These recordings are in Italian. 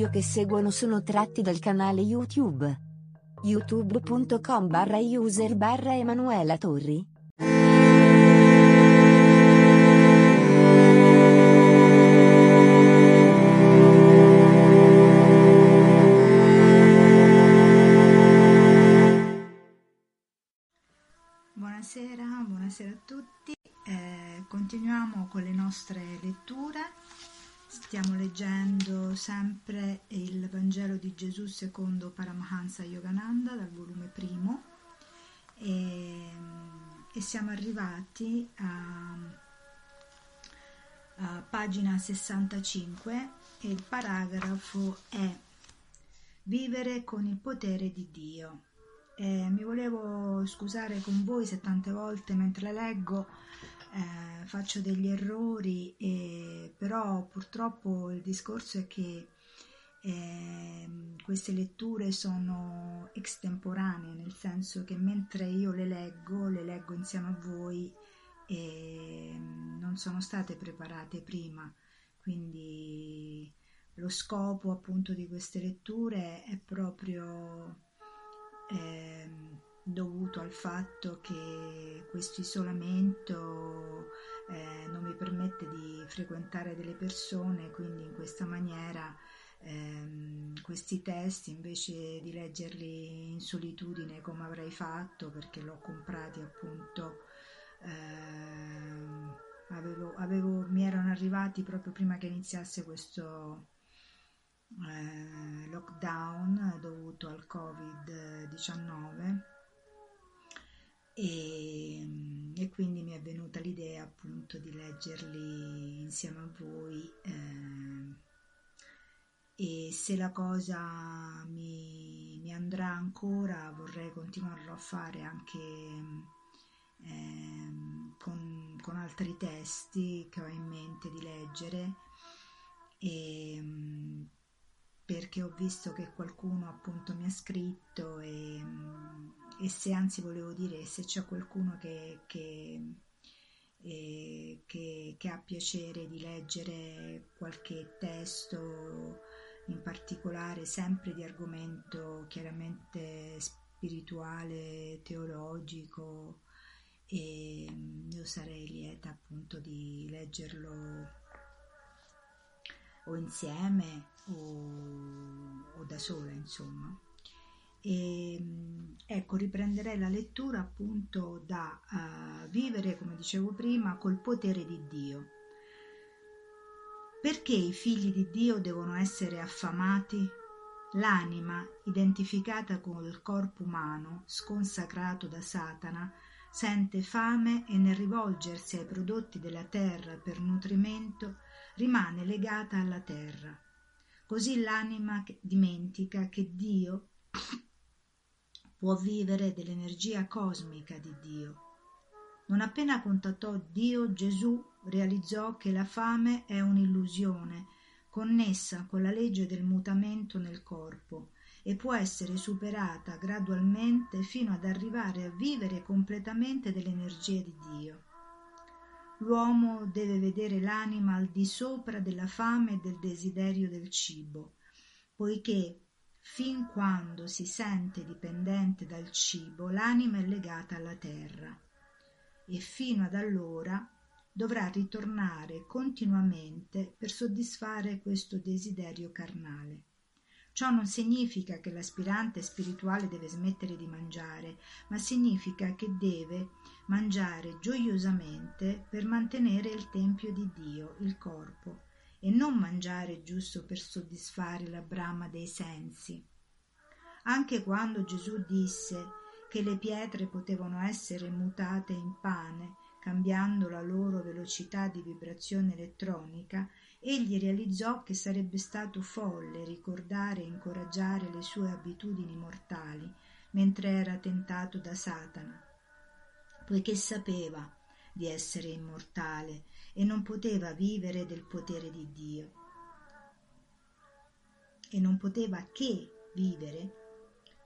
Audio che seguono sono tratti dal canale YouTube. youtube.com barra user barra Emanuela Torri. Stiamo leggendo sempre il Vangelo di Gesù secondo Paramahansa Yogananda dal volume primo e, e siamo arrivati a, a pagina 65 e il paragrafo è Vivere con il potere di Dio. E mi volevo scusare con voi se tante volte mentre leggo eh, faccio degli errori, e, però purtroppo il discorso è che eh, queste letture sono extemporanee, nel senso che mentre io le leggo, le leggo insieme a voi e non sono state preparate prima, quindi lo scopo appunto di queste letture è proprio eh, dovuto al fatto che questo isolamento eh, non mi permette di frequentare delle persone, quindi in questa maniera ehm, questi testi invece di leggerli in solitudine come avrei fatto perché l'ho comprati appunto ehm, avevo, avevo, mi erano arrivati proprio prima che iniziasse questo eh, lockdown dovuto al covid-19 e, e, quindi mi è venuta l'idea appunto di leggerli insieme a voi eh, e se la cosa mi, mi, andrà ancora vorrei continuarlo a fare anche eh, con, con, altri testi che ho in mente di leggere e, perché ho visto che qualcuno appunto mi ha scritto e, e se anzi volevo dire se c'è qualcuno che, che, eh, che, che, ha piacere di leggere qualche testo in particolare sempre di argomento chiaramente spirituale, teologico e io sarei lieta appunto di leggerlo o insieme o, o da sola, insomma. E, ecco, riprenderei la lettura appunto da uh, vivere, come dicevo prima, col potere di Dio. Perché i figli di Dio devono essere affamati? L'anima, identificata col corpo umano, sconsacrato da Satana, sente fame e nel rivolgersi ai prodotti della terra per nutrimento rimane legata alla terra. Così l'anima dimentica che Dio può vivere dell'energia cosmica di Dio. Non appena contattò Dio, Gesù realizzò che la fame è un'illusione connessa con la legge del mutamento nel corpo e può essere superata gradualmente fino ad arrivare a vivere completamente dell'energia di Dio. L'uomo deve vedere l'anima al di sopra della fame e del desiderio del cibo, poiché fin quando si sente dipendente dal cibo l'anima è legata alla terra e fino ad allora dovrà ritornare continuamente per soddisfare questo desiderio carnale. Ciò non significa che l'aspirante spirituale deve smettere di mangiare, ma significa che deve mangiare gioiosamente per mantenere il tempio di Dio, il corpo, e non mangiare giusto per soddisfare la brama dei sensi. Anche quando Gesù disse che le pietre potevano essere mutate in pane, cambiando la loro velocità di vibrazione elettronica, egli realizzò che sarebbe stato folle ricordare e incoraggiare le sue abitudini mortali mentre era tentato da Satana, poiché sapeva di essere immortale e non poteva vivere del potere di Dio. E non poteva che vivere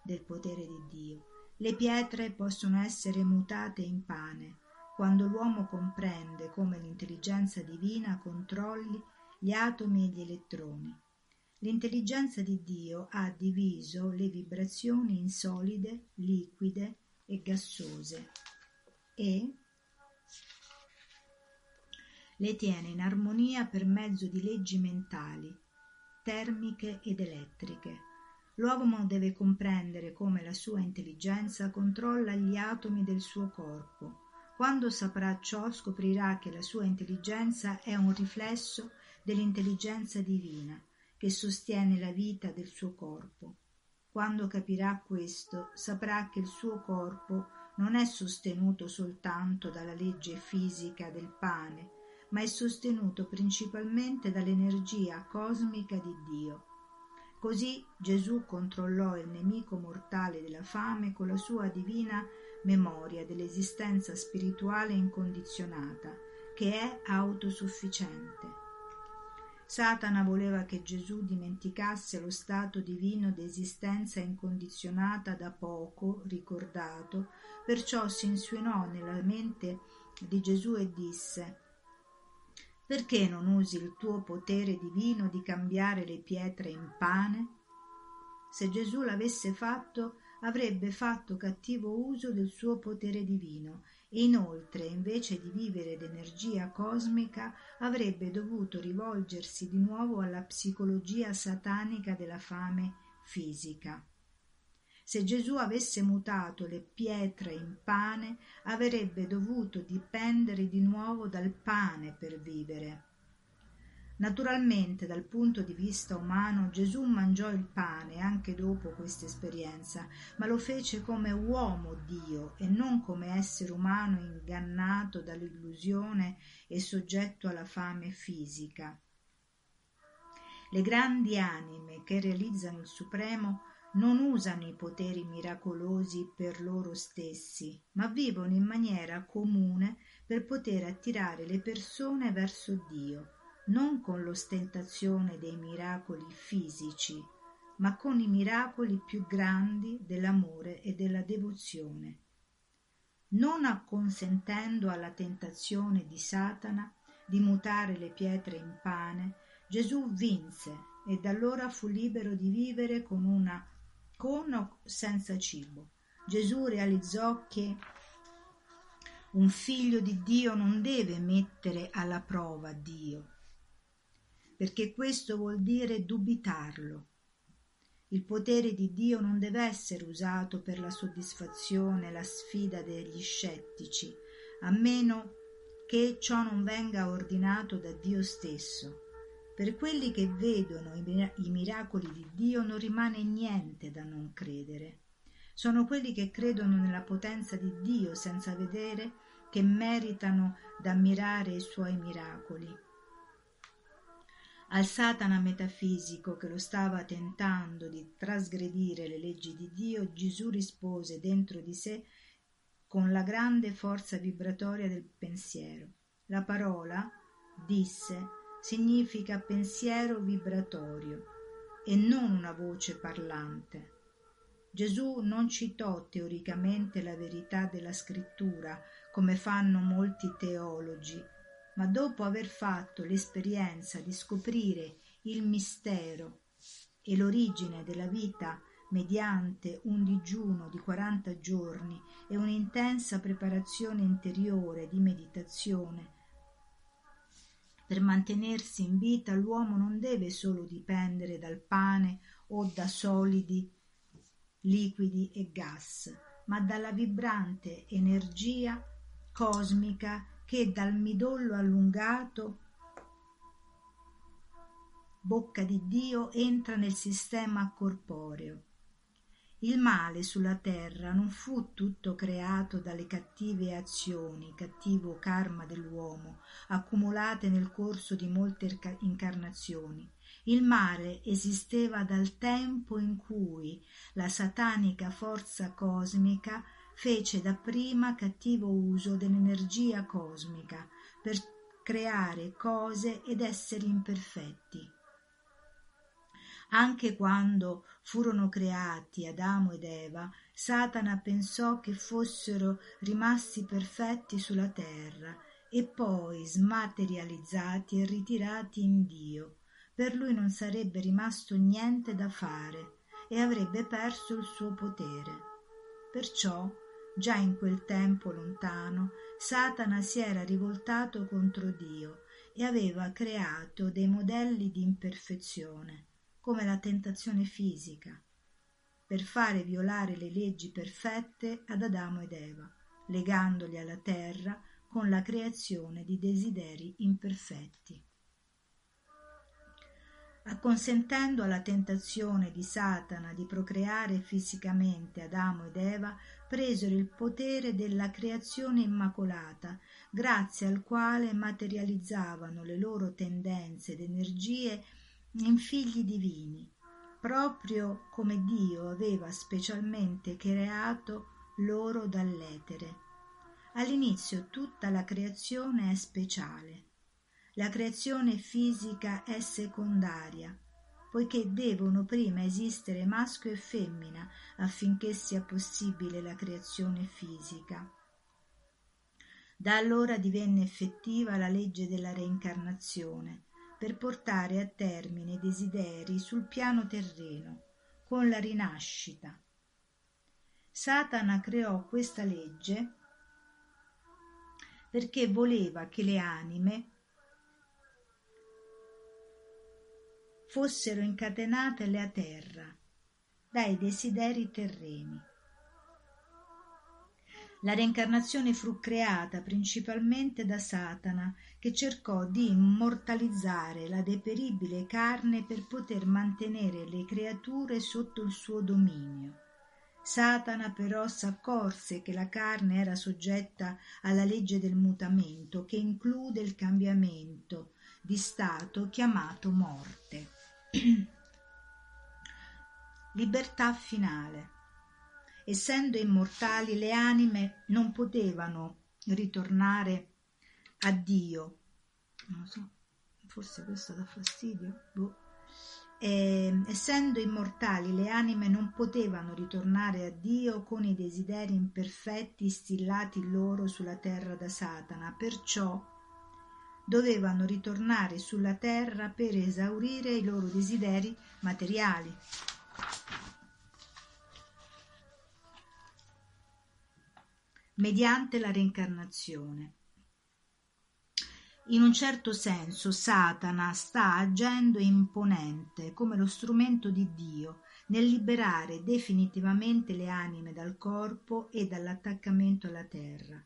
del potere di Dio. Le pietre possono essere mutate in pane quando l'uomo comprende come l'intelligenza divina controlli gli atomi e gli elettroni. L'intelligenza di Dio ha diviso le vibrazioni in solide, liquide e gassose e le tiene in armonia per mezzo di leggi mentali, termiche ed elettriche. L'uomo deve comprendere come la sua intelligenza controlla gli atomi del suo corpo. Quando saprà ciò scoprirà che la sua intelligenza è un riflesso dell'intelligenza divina che sostiene la vita del suo corpo. Quando capirà questo, saprà che il suo corpo non è sostenuto soltanto dalla legge fisica del pane, ma è sostenuto principalmente dall'energia cosmica di Dio. Così Gesù controllò il nemico mortale della fame con la sua divina memoria dell'esistenza spirituale incondizionata, che è autosufficiente. Satana voleva che Gesù dimenticasse lo stato divino d'esistenza incondizionata da poco ricordato, perciò si insinuò nella mente di Gesù e disse perché non usi il tuo potere divino di cambiare le pietre in pane? Se Gesù l'avesse fatto, avrebbe fatto cattivo uso del suo potere divino e inoltre, invece di vivere d'energia cosmica, avrebbe dovuto rivolgersi di nuovo alla psicologia satanica della fame fisica. Se Gesù avesse mutato le pietre in pane, avrebbe dovuto dipendere di nuovo dal pane per vivere. Naturalmente, dal punto di vista umano, Gesù mangiò il pane anche dopo questa esperienza, ma lo fece come uomo Dio e non come essere umano ingannato dall'illusione e soggetto alla fame fisica. Le grandi anime che realizzano il Supremo non usano i poteri miracolosi per loro stessi, ma vivono in maniera comune per poter attirare le persone verso Dio, non con l'ostentazione dei miracoli fisici, ma con i miracoli più grandi dell'amore e della devozione. Non acconsentendo alla tentazione di Satana di mutare le pietre in pane, Gesù vinse e da allora fu libero di vivere con una con o senza cibo. Gesù realizzò che un figlio di Dio non deve mettere alla prova Dio, perché questo vuol dire dubitarlo. Il potere di Dio non deve essere usato per la soddisfazione la sfida degli scettici, a meno che ciò non venga ordinato da Dio stesso. Per quelli che vedono i miracoli di Dio non rimane niente da non credere. Sono quelli che credono nella potenza di Dio senza vedere che meritano d'ammirare i suoi miracoli. Al Satana metafisico che lo stava tentando di trasgredire le leggi di Dio, Gesù rispose dentro di sé con la grande forza vibratoria del pensiero. La parola disse significa pensiero vibratorio e non una voce parlante. Gesù non citò teoricamente la verità della scrittura come fanno molti teologi, ma dopo aver fatto l'esperienza di scoprire il mistero e l'origine della vita mediante un digiuno di quaranta giorni e un'intensa preparazione interiore di meditazione per mantenersi in vita l'uomo non deve solo dipendere dal pane o da solidi, liquidi e gas, ma dalla vibrante energia cosmica che dal midollo allungato bocca di Dio entra nel sistema corporeo. Il male sulla terra non fu tutto creato dalle cattive azioni, cattivo karma dell'uomo, accumulate nel corso di molte incarnazioni. Il male esisteva dal tempo in cui la satanica forza cosmica fece dapprima cattivo uso dell'energia cosmica per creare cose ed esseri imperfetti. Anche quando furono creati Adamo ed Eva, Satana pensò che fossero rimasti perfetti sulla terra e poi smaterializzati e ritirati in Dio. Per lui non sarebbe rimasto niente da fare e avrebbe perso il suo potere. Perciò, già in quel tempo lontano, Satana si era rivoltato contro Dio e aveva creato dei modelli di imperfezione come la tentazione fisica, per fare violare le leggi perfette ad Adamo ed Eva, legandoli alla terra con la creazione di desideri imperfetti. Acconsentendo alla tentazione di Satana di procreare fisicamente Adamo ed Eva, presero il potere della creazione immacolata, grazie al quale materializzavano le loro tendenze ed energie in figli divini, proprio come Dio aveva specialmente creato loro dall'etere. All'inizio tutta la creazione è speciale. La creazione fisica è secondaria, poiché devono prima esistere maschio e femmina affinché sia possibile la creazione fisica. Da allora divenne effettiva la legge della reincarnazione, per portare a termine i desideri sul piano terreno, con la rinascita. Satana creò questa legge perché voleva che le anime fossero incatenate alla terra dai desideri terreni la reincarnazione fu creata principalmente da Satana, che cercò di immortalizzare la deperibile carne per poter mantenere le creature sotto il suo dominio. Satana però s'accorse che la carne era soggetta alla legge del mutamento, che include il cambiamento di stato chiamato morte. Libertà finale essendo immortali le anime non potevano ritornare a Dio. Non so, forse questo dà fastidio. Boh. E, essendo immortali le anime non potevano ritornare a Dio con i desideri imperfetti instillati loro sulla terra da Satana, perciò dovevano ritornare sulla terra per esaurire i loro desideri materiali. Mediante la reincarnazione. In un certo senso Satana sta agendo imponente come lo strumento di Dio nel liberare definitivamente le anime dal corpo e dall'attaccamento alla terra.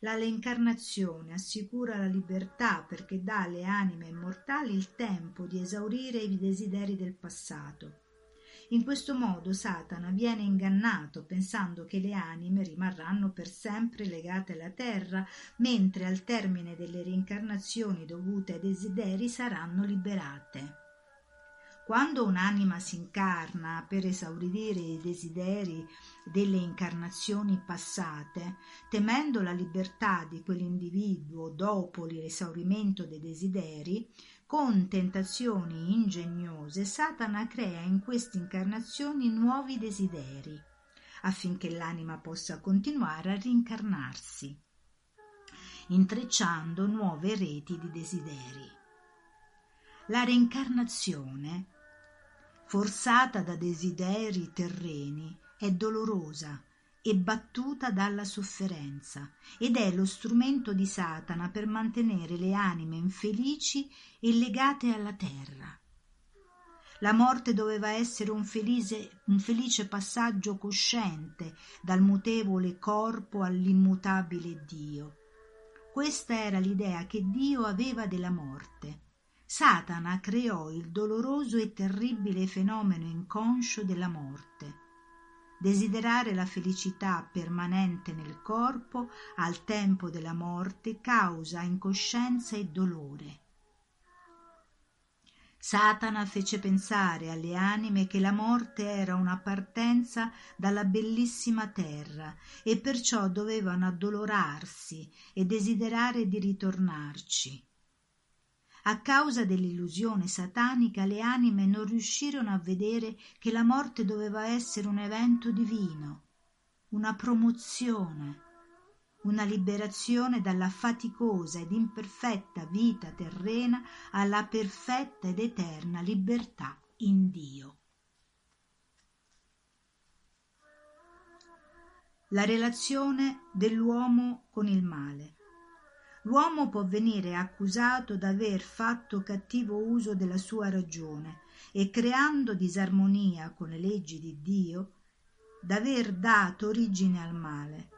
La reincarnazione assicura la libertà perché dà alle anime immortali il tempo di esaurire i desideri del passato in questo modo Satana viene ingannato pensando che le anime rimarranno per sempre legate alla terra, mentre al termine delle reincarnazioni dovute ai desideri saranno liberate. Quando un'anima si incarna per esaurire i desideri delle incarnazioni passate, temendo la libertà di quell'individuo dopo l'esaurimento dei desideri, con tentazioni ingegnose Satana crea in queste incarnazioni nuovi desideri, affinché l'anima possa continuare a rincarnarsi, intrecciando nuove reti di desideri. La reincarnazione, forzata da desideri terreni, è dolorosa e battuta dalla sofferenza ed è lo strumento di Satana per mantenere le anime infelici e legate alla terra. La morte doveva essere un felice, un felice passaggio cosciente dal mutevole corpo all'immutabile Dio. Questa era l'idea che Dio aveva della morte. Satana creò il doloroso e terribile fenomeno inconscio della morte Desiderare la felicità permanente nel corpo al tempo della morte causa incoscienza e dolore. Satana fece pensare alle anime che la morte era una partenza dalla bellissima terra e perciò dovevano addolorarsi e desiderare di ritornarci. A causa dell'illusione satanica le anime non riuscirono a vedere che la morte doveva essere un evento divino, una promozione, una liberazione dalla faticosa ed imperfetta vita terrena alla perfetta ed eterna libertà in Dio. La relazione dell'uomo con il male. L'uomo può venire accusato d'aver fatto cattivo uso della sua ragione e creando disarmonia con le leggi di Dio, d'aver dato origine al male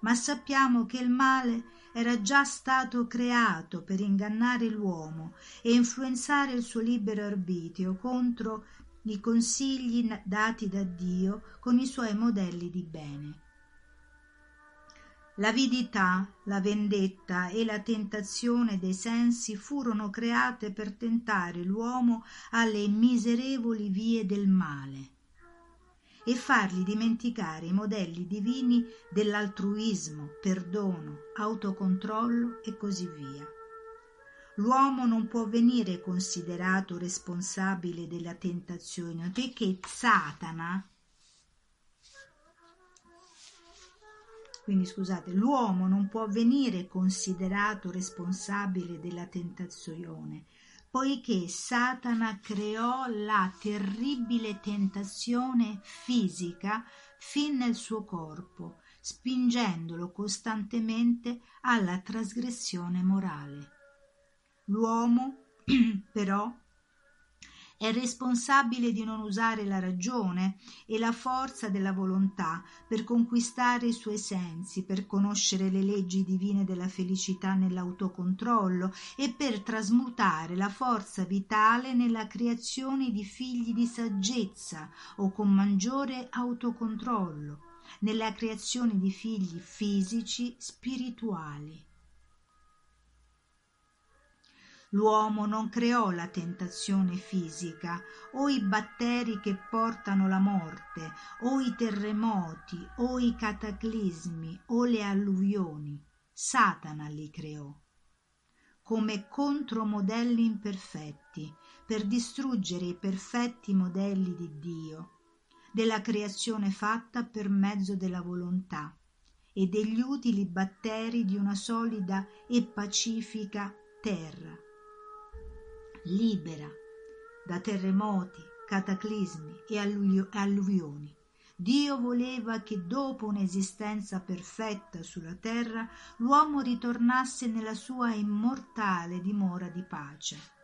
ma sappiamo che il male era già stato creato per ingannare l'uomo e influenzare il suo libero arbitrio contro i consigli dati da Dio con i suoi modelli di bene. L'avidità, la vendetta e la tentazione dei sensi furono create per tentare l'uomo alle miserevoli vie del male e fargli dimenticare i modelli divini dell'altruismo, perdono, autocontrollo e così via. L'uomo non può venire considerato responsabile della tentazione perché Satana quindi scusate, l'uomo non può venire considerato responsabile della tentazione poiché Satana creò la terribile tentazione fisica fin nel suo corpo, spingendolo costantemente alla trasgressione morale. L'uomo, però, è responsabile di non usare la ragione e la forza della volontà per conquistare i suoi sensi, per conoscere le leggi divine della felicità nell'autocontrollo e per trasmutare la forza vitale nella creazione di figli di saggezza o con maggiore autocontrollo, nella creazione di figli fisici spirituali. L'uomo non creò la tentazione fisica, o i batteri che portano la morte, o i terremoti, o i cataclismi, o le alluvioni. Satana li creò come contromodelli imperfetti per distruggere i perfetti modelli di Dio, della creazione fatta per mezzo della volontà e degli utili batteri di una solida e pacifica terra libera da terremoti, cataclismi e alluvioni. Dio voleva che dopo un'esistenza perfetta sulla terra l'uomo ritornasse nella sua immortale dimora di pace.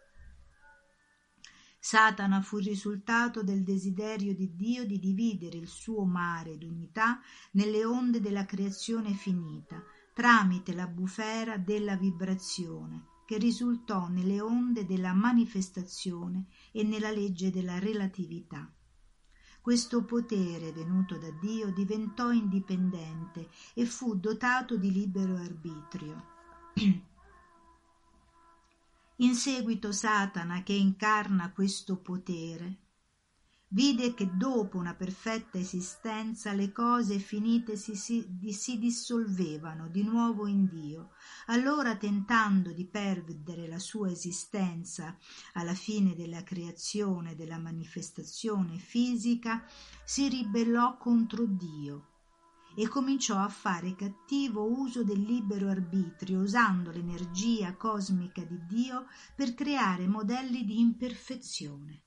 Satana fu il risultato del desiderio di Dio di dividere il suo mare d'unità nelle onde della creazione finita, tramite la bufera della vibrazione, che risultò nelle onde della manifestazione e nella legge della relatività. Questo potere venuto da Dio diventò indipendente e fu dotato di libero arbitrio. In seguito Satana, che incarna questo potere, vide che dopo una perfetta esistenza le cose finite si, si, si, dissolvevano di nuovo in Dio. Allora, tentando di perdere la sua esistenza alla fine della creazione, della manifestazione fisica, si ribellò contro Dio e cominciò a fare cattivo uso del libero arbitrio, usando l'energia cosmica di Dio per creare modelli di imperfezione.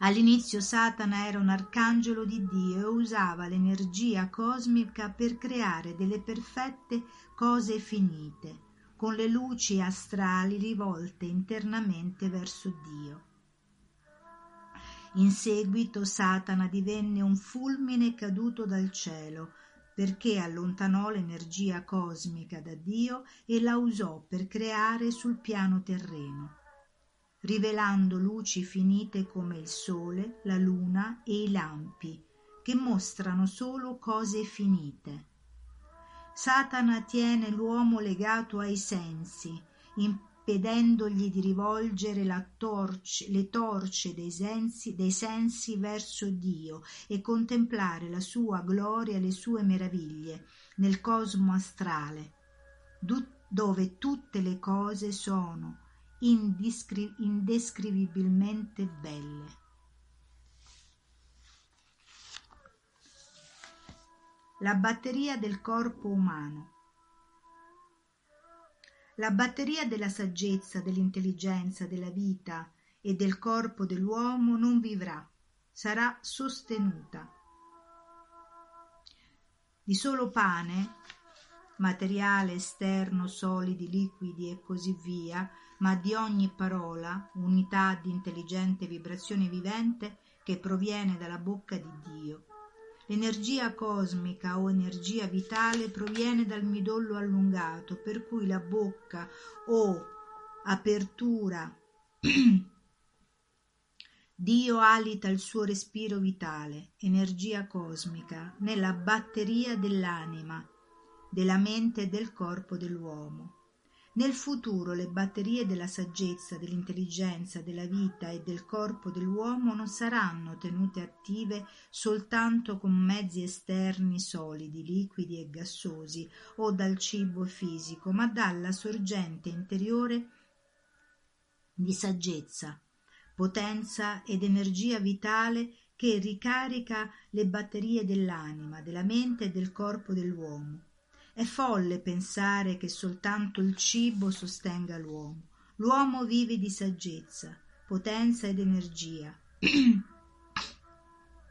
All'inizio Satana era un arcangelo di Dio e usava l'energia cosmica per creare delle perfette cose finite, con le luci astrali rivolte internamente verso Dio. In seguito Satana divenne un fulmine caduto dal cielo, perché allontanò l'energia cosmica da Dio e la usò per creare sul piano terreno rivelando luci finite come il sole, la luna e i lampi, che mostrano solo cose finite. Satana tiene l'uomo legato ai sensi, impedendogli di rivolgere torce, le torce dei sensi, dei sensi verso Dio e contemplare la sua gloria e le sue meraviglie nel cosmo astrale, dove tutte le cose sono indescri- indescrivibilmente belle. La batteria del corpo umano. La batteria della saggezza, dell'intelligenza, della vita e del corpo dell'uomo non vivrà, sarà sostenuta. Di solo pane, materiale esterno, solidi, liquidi e così via, ma di ogni parola, unità di intelligente vibrazione vivente che proviene dalla bocca di Dio L'energia cosmica o energia vitale proviene dal midollo allungato, per cui la bocca o apertura Dio alita il suo respiro vitale, energia cosmica, nella batteria dell'anima, della mente e del corpo dell'uomo. Nel futuro le batterie della saggezza, dell'intelligenza, della vita e del corpo dell'uomo non saranno tenute attive soltanto con mezzi esterni solidi, liquidi e gassosi o dal cibo fisico, ma dalla sorgente interiore di saggezza, potenza ed energia vitale che ricarica le batterie dell'anima, della mente e del corpo dell'uomo è folle pensare che soltanto il cibo sostenga l'uomo. L'uomo vive di saggezza, potenza ed energia,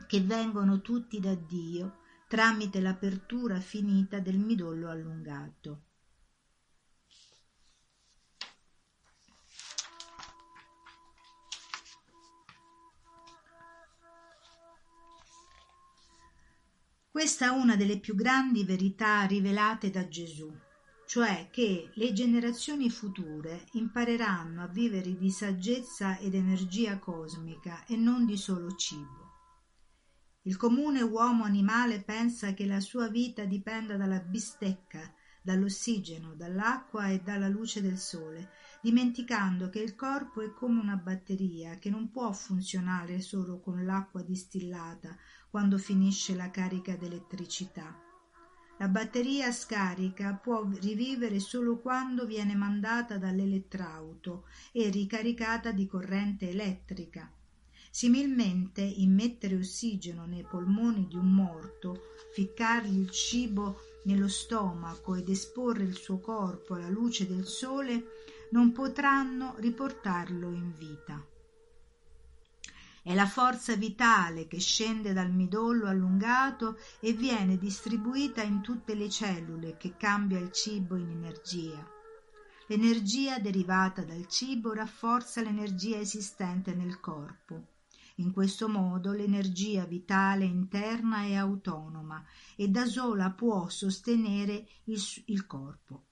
che vengono tutti da Dio tramite l'apertura finita del midollo allungato. Questa è una delle più grandi verità rivelate da Gesù, cioè che le generazioni future impareranno a vivere di saggezza ed energia cosmica e non di solo cibo. Il comune uomo animale pensa che la sua vita dipenda dalla bistecca, dall'ossigeno, dall'acqua e dalla luce del sole, dimenticando che il corpo è come una batteria che non può funzionare solo con l'acqua distillata quando finisce la carica d'elettricità. La batteria scarica può rivivere solo quando viene mandata dall'elettrauto e ricaricata di corrente elettrica. Similmente, immettere ossigeno nei polmoni di un morto, ficcargli il cibo nello stomaco ed esporre il suo corpo alla luce del sole non potranno riportarlo in vita. È la forza vitale che scende dal midollo allungato e viene distribuita in tutte le cellule che cambia il cibo in energia. L'energia derivata dal cibo rafforza l'energia esistente nel corpo. In questo modo l'energia vitale interna è autonoma e da sola può sostenere il, il corpo.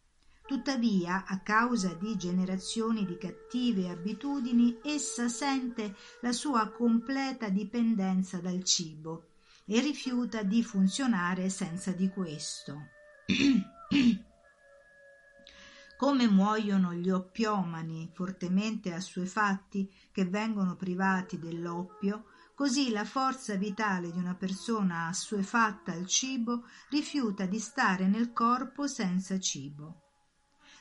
Tuttavia, a causa di generazioni di cattive abitudini, essa sente la sua completa dipendenza dal cibo e rifiuta di funzionare senza di questo. Come muoiono gli oppiomani fortemente assuefatti che vengono privati dell'oppio, così la forza vitale di una persona assuefatta al cibo rifiuta di stare nel corpo senza cibo.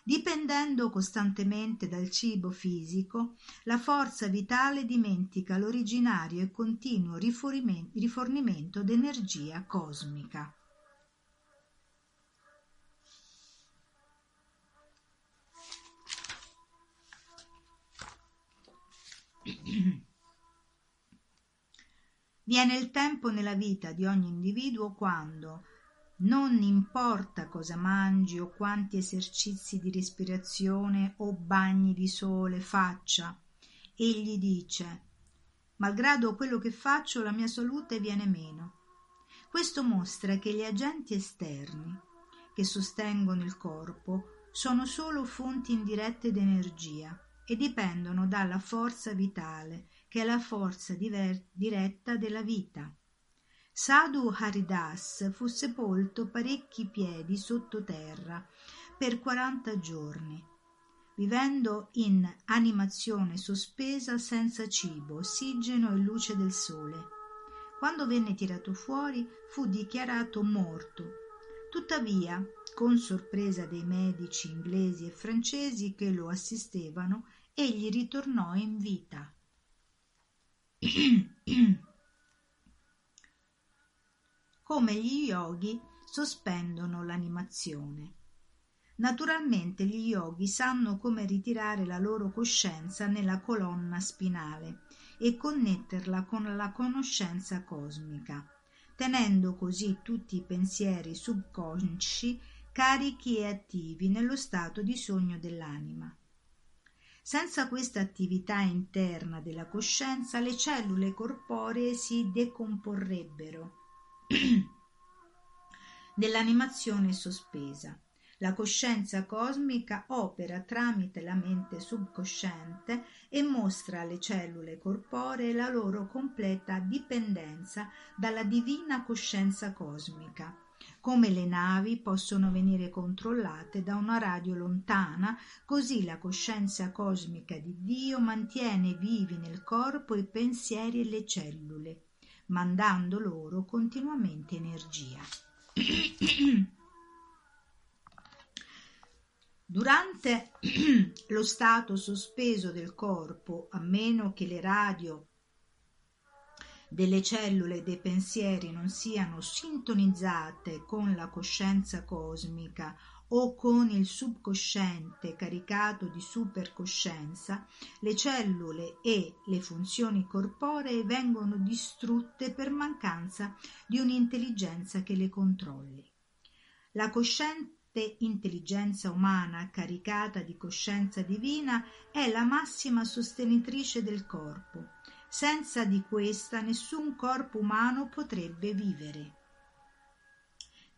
Dipendendo costantemente dal cibo fisico, la forza vitale dimentica l'originario e continuo rifornimento d'energia cosmica. Viene il tempo nella vita di ogni individuo quando, non importa cosa mangi o quanti esercizi di respirazione o bagni di sole faccia, egli dice malgrado quello che faccio la mia salute viene meno. Questo mostra che gli agenti esterni che sostengono il corpo sono solo fonti indirette d'energia e dipendono dalla forza vitale, che è la forza diretta della vita. Sadhu Haridas fu sepolto parecchi piedi sottoterra per 40 giorni, vivendo in animazione sospesa senza cibo, ossigeno e luce del sole. Quando venne tirato fuori fu dichiarato morto. Tuttavia, con sorpresa dei medici inglesi e francesi che lo assistevano, egli ritornò in vita. Come gli yogi sospendono l'animazione. Naturalmente gli yogi sanno come ritirare la loro coscienza nella colonna spinale e connetterla con la conoscenza cosmica, tenendo così tutti i pensieri subconsci carichi e attivi nello stato di sogno dell'anima. Senza questa attività interna della coscienza le cellule corporee si decomporrebbero nell'animazione sospesa. La coscienza cosmica opera tramite la mente subconsciente e mostra alle cellule corporee la loro completa dipendenza dalla divina coscienza cosmica come le navi possono venire controllate da una radio lontana, così la coscienza cosmica di Dio mantiene vivi nel corpo i pensieri e le cellule, mandando loro continuamente energia. Durante lo stato sospeso del corpo, a meno che le radio delle cellule dei pensieri non siano sintonizzate con la coscienza cosmica o con il subconsciente caricato di supercoscienza, le cellule e le funzioni corporee vengono distrutte per mancanza di un'intelligenza che le controlli. La cosciente intelligenza umana caricata di coscienza divina è la massima sostenitrice del corpo senza di questa nessun corpo umano potrebbe vivere.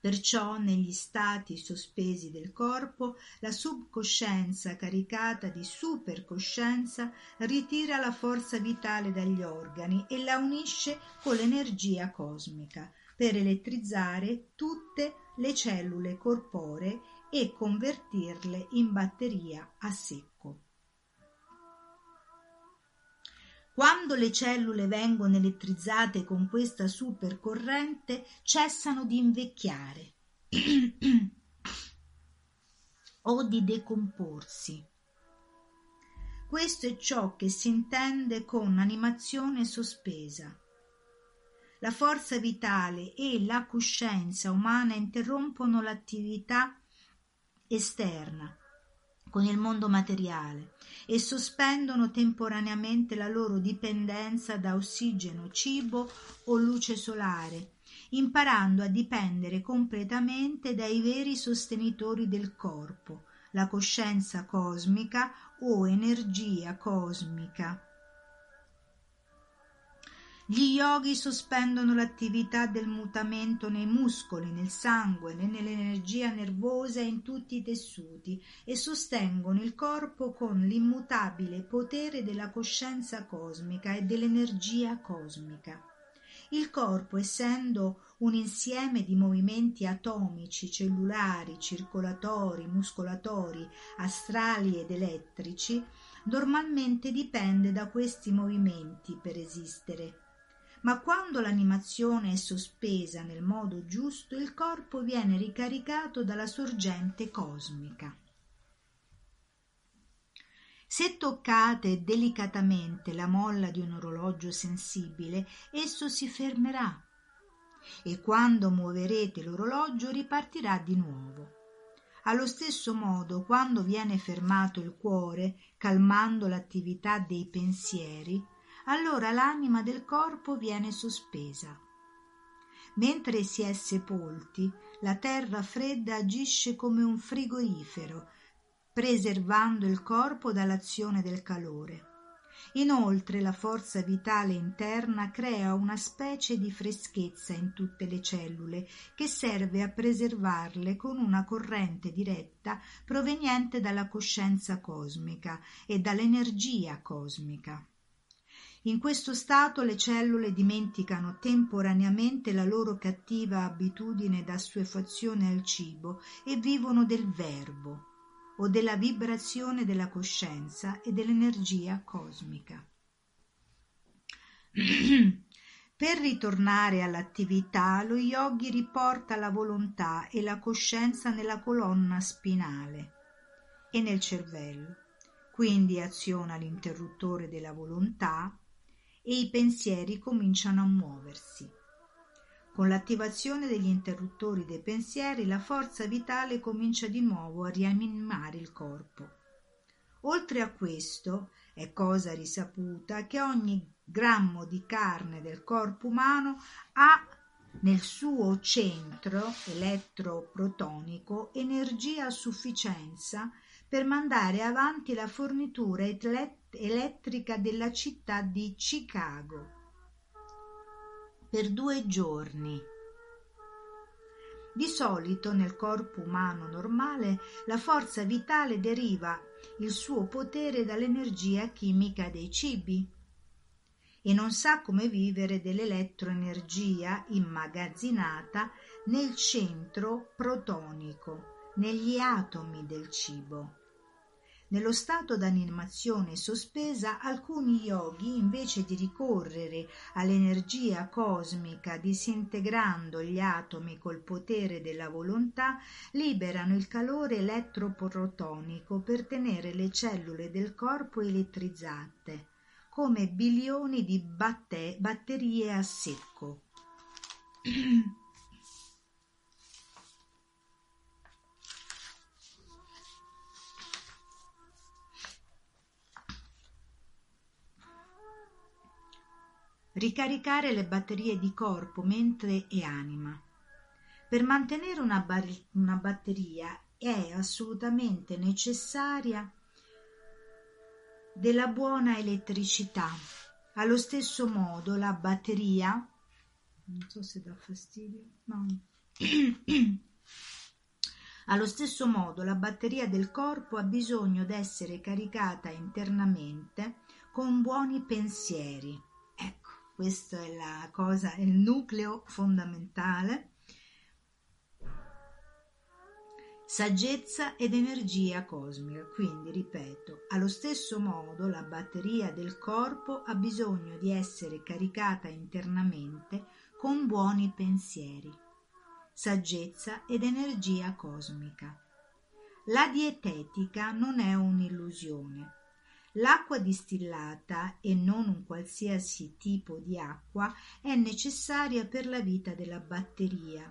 Perciò negli stati sospesi del corpo la subcoscienza caricata di supercoscienza ritira la forza vitale dagli organi e la unisce con l'energia cosmica per elettrizzare tutte le cellule corporee e convertirle in batteria a secco. Quando le cellule vengono elettrizzate con questa supercorrente cessano di invecchiare o di decomporsi. Questo è ciò che si intende con animazione sospesa. La forza vitale e la coscienza umana interrompono l'attività esterna con il mondo materiale e sospendono temporaneamente la loro dipendenza da ossigeno, cibo o luce solare, imparando a dipendere completamente dai veri sostenitori del corpo, la coscienza cosmica o energia cosmica gli yogi sospendono l'attività del mutamento nei muscoli, nel sangue, nell'energia nervosa e in tutti i tessuti e sostengono il corpo con l'immutabile potere della coscienza cosmica e dell'energia cosmica. Il corpo, essendo un insieme di movimenti atomici, cellulari, circolatori, muscolatori, astrali ed elettrici, normalmente dipende da questi movimenti per esistere ma quando l'animazione è sospesa nel modo giusto il corpo viene ricaricato dalla sorgente cosmica. Se toccate delicatamente la molla di un orologio sensibile, esso si fermerà e quando muoverete l'orologio ripartirà di nuovo. Allo stesso modo, quando viene fermato il cuore, calmando l'attività dei pensieri, allora l'anima del corpo viene sospesa. Mentre si è sepolti, la terra fredda agisce come un frigorifero, preservando il corpo dall'azione del calore. Inoltre la forza vitale interna crea una specie di freschezza in tutte le cellule che serve a preservarle con una corrente diretta proveniente dalla coscienza cosmica e dall'energia cosmica. In questo stato le cellule dimenticano temporaneamente la loro cattiva abitudine d'assuefazione al cibo e vivono del verbo o della vibrazione della coscienza e dell'energia cosmica. per ritornare all'attività, lo yogi riporta la volontà e la coscienza nella colonna spinale e nel cervello. Quindi aziona l'interruttore della volontà e i pensieri cominciano a muoversi. Con l'attivazione degli interruttori dei pensieri la forza vitale comincia di nuovo a rianimare il corpo. Oltre a questo, è cosa risaputa che ogni grammo di carne del corpo umano ha nel suo centro elettroprotonico energia a sufficienza per mandare avanti la fornitura elettrica della città di Chicago per due giorni. Di solito nel corpo umano normale la forza vitale deriva il suo potere dall'energia chimica dei cibi e non sa come vivere dell'elettroenergia immagazzinata nel centro protonico negli atomi del cibo. Nello stato d'animazione sospesa, alcuni yogi, invece di ricorrere all'energia cosmica disintegrando gli atomi col potere della volontà, liberano il calore elettroprotonico per tenere le cellule del corpo elettrizzate, come bilioni di batte- batterie a secco. ricaricare le batterie di corpo, mente e anima. Per mantenere una, bar- una batteria è assolutamente necessaria della buona elettricità. Allo stesso modo la batteria non so se dà fastidio, no. Allo stesso modo la batteria del corpo ha bisogno d'essere caricata internamente con buoni pensieri questo è la cosa, è il nucleo fondamentale. Saggezza ed energia cosmica, quindi ripeto, allo stesso modo la batteria del corpo ha bisogno di essere caricata internamente con buoni pensieri, saggezza ed energia cosmica. La dietetica non è un'illusione, L'acqua distillata e non un qualsiasi tipo di acqua è necessaria per la vita della batteria.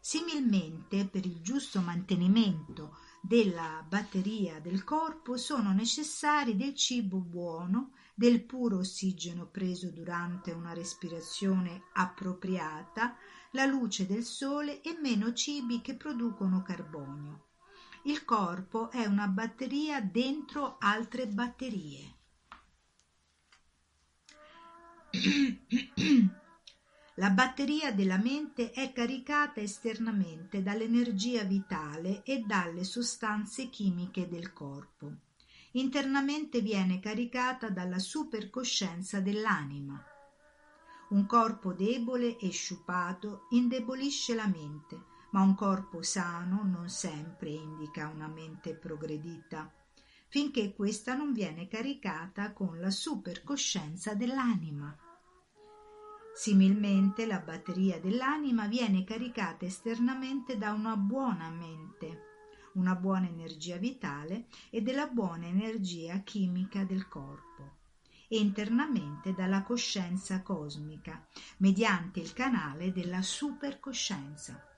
Similmente, per il giusto mantenimento della batteria del corpo sono necessari del cibo buono, del puro ossigeno preso durante una respirazione appropriata, la luce del sole e meno cibi che producono carbonio. Il corpo è una batteria dentro altre batterie. La batteria della mente è caricata esternamente dall'energia vitale e dalle sostanze chimiche del corpo. Internamente viene caricata dalla supercoscienza dell'anima. Un corpo debole e sciupato indebolisce la mente, ma un corpo sano non sempre indica una mente progredita, finché questa non viene caricata con la supercoscienza dell'anima. Similmente la batteria dell'anima viene caricata esternamente da una buona mente, una buona energia vitale e della buona energia chimica del corpo e internamente dalla coscienza cosmica, mediante il canale della supercoscienza.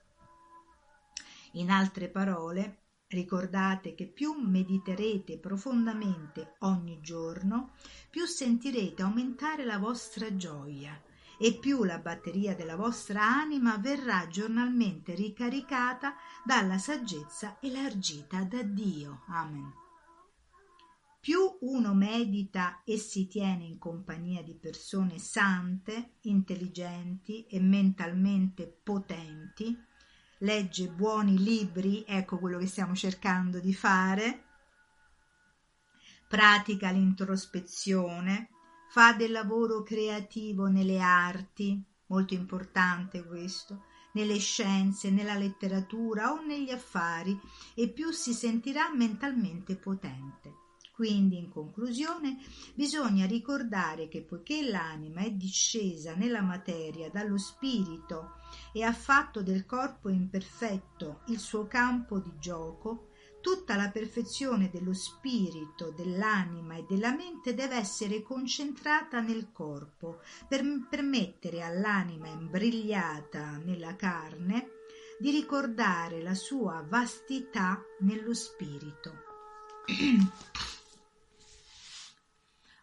In altre parole, ricordate che più mediterete profondamente ogni giorno, più sentirete aumentare la vostra gioia e più la batteria della vostra anima verrà giornalmente ricaricata dalla saggezza elargita da Dio. Amen. Più uno medita e si tiene in compagnia di persone sante, intelligenti e mentalmente potenti, legge buoni libri, ecco quello che stiamo cercando di fare, pratica l'introspezione, fa del lavoro creativo nelle arti, molto importante questo, nelle scienze, nella letteratura o negli affari e più si sentirà mentalmente potente. Quindi, in conclusione, bisogna ricordare che poiché l'anima è discesa nella materia dallo spirito e ha fatto del corpo imperfetto il suo campo di gioco, tutta la perfezione dello spirito, dell'anima e della mente deve essere concentrata nel corpo per permettere all'anima imbrigliata nella carne di ricordare la sua vastità nello spirito.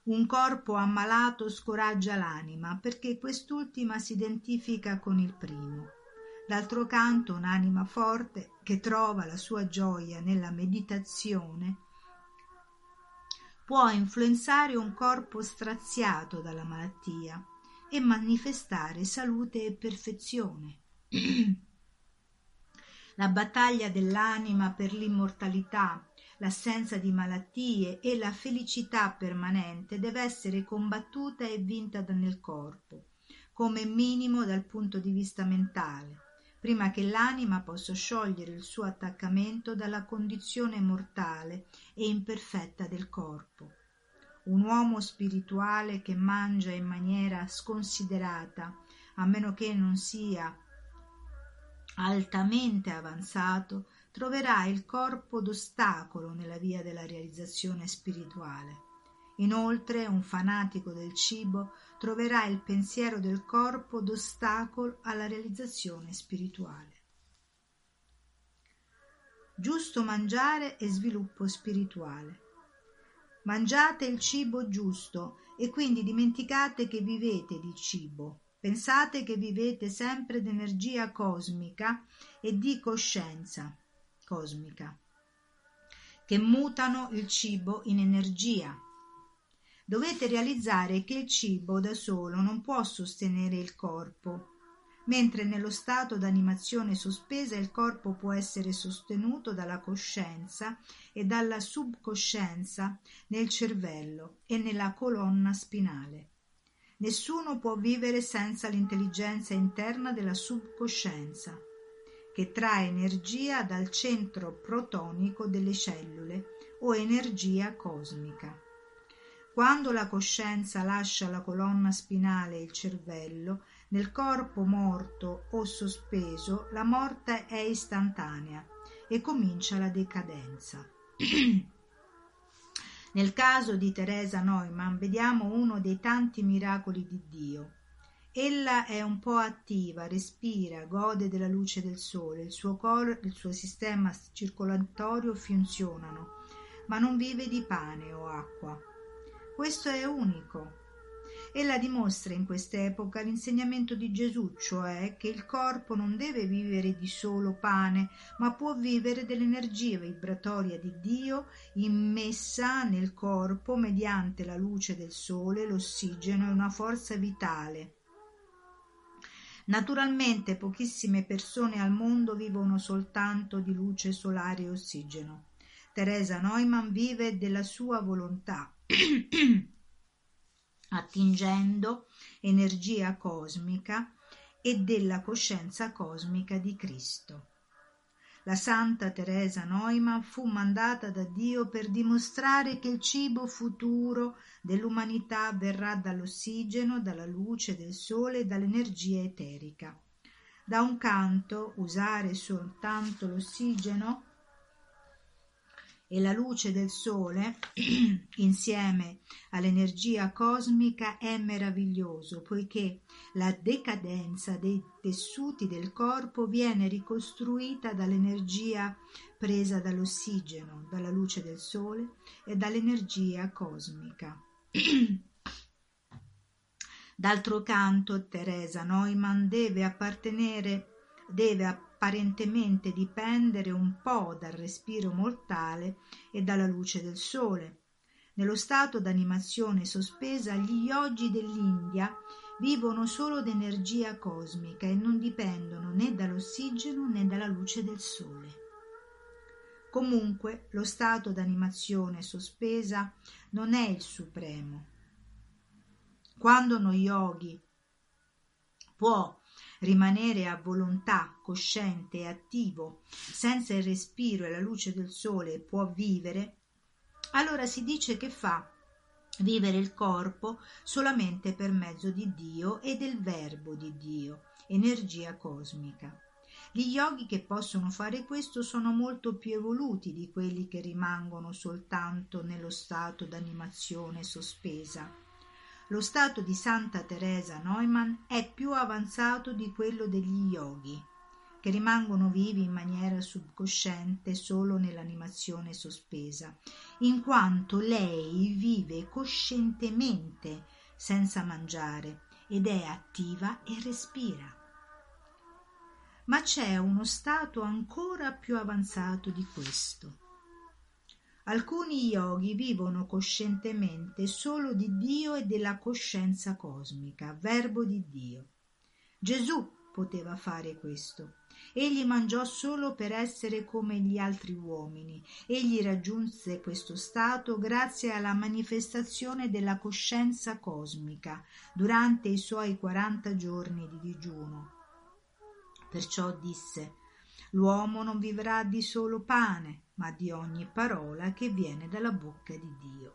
Un corpo ammalato scoraggia l'anima perché quest'ultima si identifica con il primo. D'altro canto un'anima forte che trova la sua gioia nella meditazione può influenzare un corpo straziato dalla malattia e manifestare salute e perfezione. la battaglia dell'anima per l'immortalità l'assenza di malattie e la felicità permanente deve essere combattuta e vinta nel corpo, come minimo dal punto di vista mentale, prima che l'anima possa sciogliere il suo attaccamento dalla condizione mortale e imperfetta del corpo. Un uomo spirituale che mangia in maniera sconsiderata, a meno che non sia altamente avanzato, troverà il corpo d'ostacolo nella via della realizzazione spirituale. Inoltre un fanatico del cibo troverà il pensiero del corpo d'ostacolo alla realizzazione spirituale. Giusto mangiare e sviluppo spirituale. Mangiate il cibo giusto e quindi dimenticate che vivete di cibo. Pensate che vivete sempre d'energia cosmica e di coscienza cosmica, che mutano il cibo in energia. Dovete realizzare che il cibo da solo non può sostenere il corpo, mentre nello stato d'animazione sospesa il corpo può essere sostenuto dalla coscienza e dalla subcoscienza nel cervello e nella colonna spinale. Nessuno può vivere senza l'intelligenza interna della subcoscienza che trae energia dal centro protonico delle cellule o energia cosmica. Quando la coscienza lascia la colonna spinale e il cervello, nel corpo morto o sospeso la morte è istantanea e comincia la decadenza. Nel caso di Teresa Neumann vediamo uno dei tanti miracoli di Dio. Ella è un po' attiva, respira, gode della luce del sole, il suo coro, il suo sistema circolatorio funzionano, ma non vive di pane o acqua. Questo è unico. Ella dimostra in quest'epoca l'insegnamento di Gesù, cioè che il corpo non deve vivere di solo pane, ma può vivere dell'energia vibratoria di Dio immessa nel corpo mediante la luce del sole, l'ossigeno e una forza vitale Naturalmente pochissime persone al mondo vivono soltanto di luce solare e ossigeno. Teresa Neumann vive della sua volontà, attingendo energia cosmica e della coscienza cosmica di Cristo. La santa Teresa Neumann fu mandata da Dio per dimostrare che il cibo futuro dell'umanità verrà dall'ossigeno, dalla luce del sole e dall'energia eterica. Da un canto, usare soltanto l'ossigeno e la luce del sole insieme all'energia cosmica è meraviglioso poiché la decadenza dei tessuti del corpo viene ricostruita dall'energia presa dall'ossigeno, dalla luce del sole e dall'energia cosmica. D'altro canto, Teresa Neumann deve appartenere, deve appartenere apparentemente dipendere un po' dal respiro mortale e dalla luce del sole. Nello stato d'animazione sospesa gli yogi dell'India vivono solo d'energia cosmica e non dipendono né dall'ossigeno né dalla luce del sole. Comunque lo stato d'animazione sospesa non è il supremo. Quando uno yogi può rimanere a volontà cosciente e attivo senza il respiro e la luce del sole può vivere, allora si dice che fa vivere il corpo solamente per mezzo di Dio e del verbo di Dio, energia cosmica. Gli yogi che possono fare questo sono molto più evoluti di quelli che rimangono soltanto nello stato d'animazione sospesa. Lo stato di Santa Teresa Neumann è più avanzato di quello degli yogi, che rimangono vivi in maniera subcosciente solo nell'animazione sospesa, in quanto lei vive coscientemente senza mangiare ed è attiva e respira ma c'è uno stato ancora più avanzato di questo. Alcuni yogi vivono coscientemente solo di Dio e della coscienza cosmica, verbo di Dio. Gesù poteva fare questo. Egli mangiò solo per essere come gli altri uomini. Egli raggiunse questo stato grazie alla manifestazione della coscienza cosmica durante i suoi quaranta giorni di digiuno. Perciò disse L'uomo non vivrà di solo pane, ma di ogni parola che viene dalla bocca di Dio.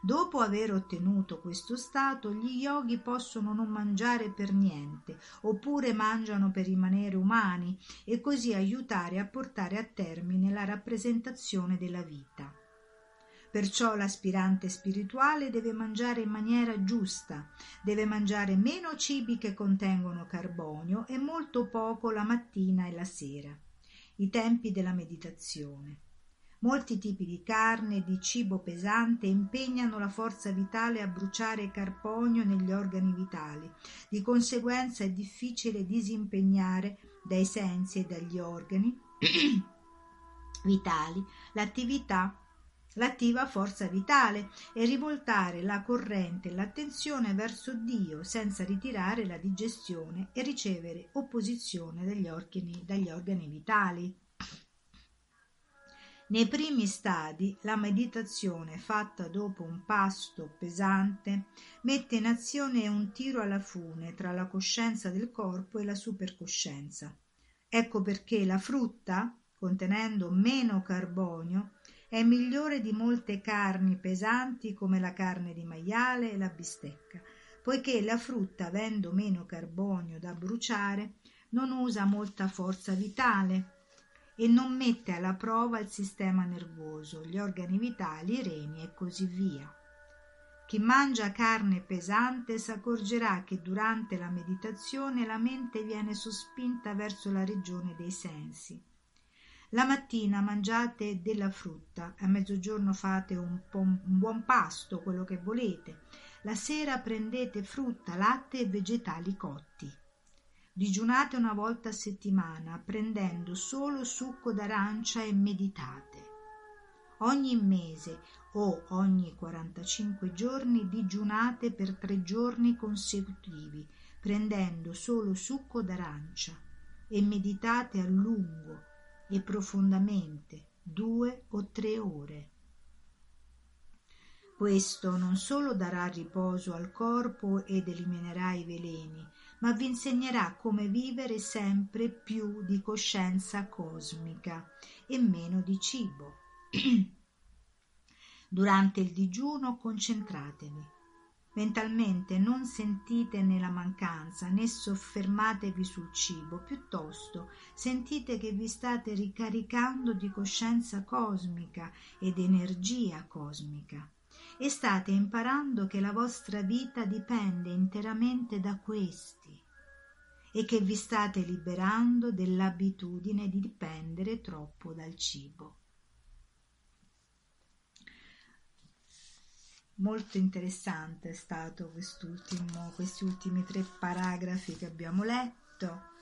Dopo aver ottenuto questo stato, gli yogi possono non mangiare per niente, oppure mangiano per rimanere umani e così aiutare a portare a termine la rappresentazione della vita. Perciò l'aspirante spirituale deve mangiare in maniera giusta, deve mangiare meno cibi che contengono carbonio e molto poco la mattina e la sera. I tempi della meditazione. Molti tipi di carne e di cibo pesante impegnano la forza vitale a bruciare carbonio negli organi vitali. Di conseguenza è difficile disimpegnare dai sensi e dagli organi vitali l'attività l'attiva forza vitale e rivoltare la corrente e l'attenzione verso Dio senza ritirare la digestione e ricevere opposizione dagli organi, dagli organi vitali. Nei primi stadi la meditazione fatta dopo un pasto pesante mette in azione un tiro alla fune tra la coscienza del corpo e la supercoscienza. Ecco perché la frutta, contenendo meno carbonio, è migliore di molte carni pesanti come la carne di maiale e la bistecca, poiché la frutta, avendo meno carbonio da bruciare, non usa molta forza vitale e non mette alla prova il sistema nervoso, gli organi vitali, i reni e così via. Chi mangia carne pesante s'accorgerà che durante la meditazione la mente viene sospinta verso la regione dei sensi la mattina mangiate della frutta, a mezzogiorno fate un, un buon pasto, quello che volete. La sera prendete frutta, latte e vegetali cotti. Digiunate una volta a settimana, prendendo solo succo d'arancia e meditate. Ogni mese o ogni 45 giorni digiunate per tre giorni consecutivi, prendendo solo succo d'arancia e meditate a lungo e profondamente due o tre ore. Questo non solo darà riposo al corpo ed eliminerà i veleni, ma vi insegnerà come vivere sempre più di coscienza cosmica e meno di cibo. Durante il digiuno concentratevi Mentalmente non sentitene la mancanza né soffermatevi sul cibo, piuttosto sentite che vi state ricaricando di coscienza cosmica ed energia cosmica e state imparando che la vostra vita dipende interamente da questi e che vi state liberando dell'abitudine di dipendere troppo dal cibo. Molto interessante è stato quest'ultimo, questi ultimi tre paragrafi che abbiamo letto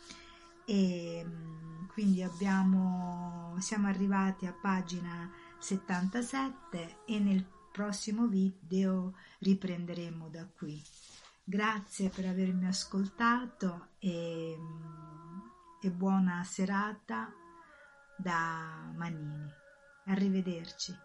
e mm, quindi abbiamo, siamo arrivati a pagina 77 e nel prossimo video riprenderemo da qui. Grazie per avermi ascoltato e, e buona serata da Manini. Arrivederci.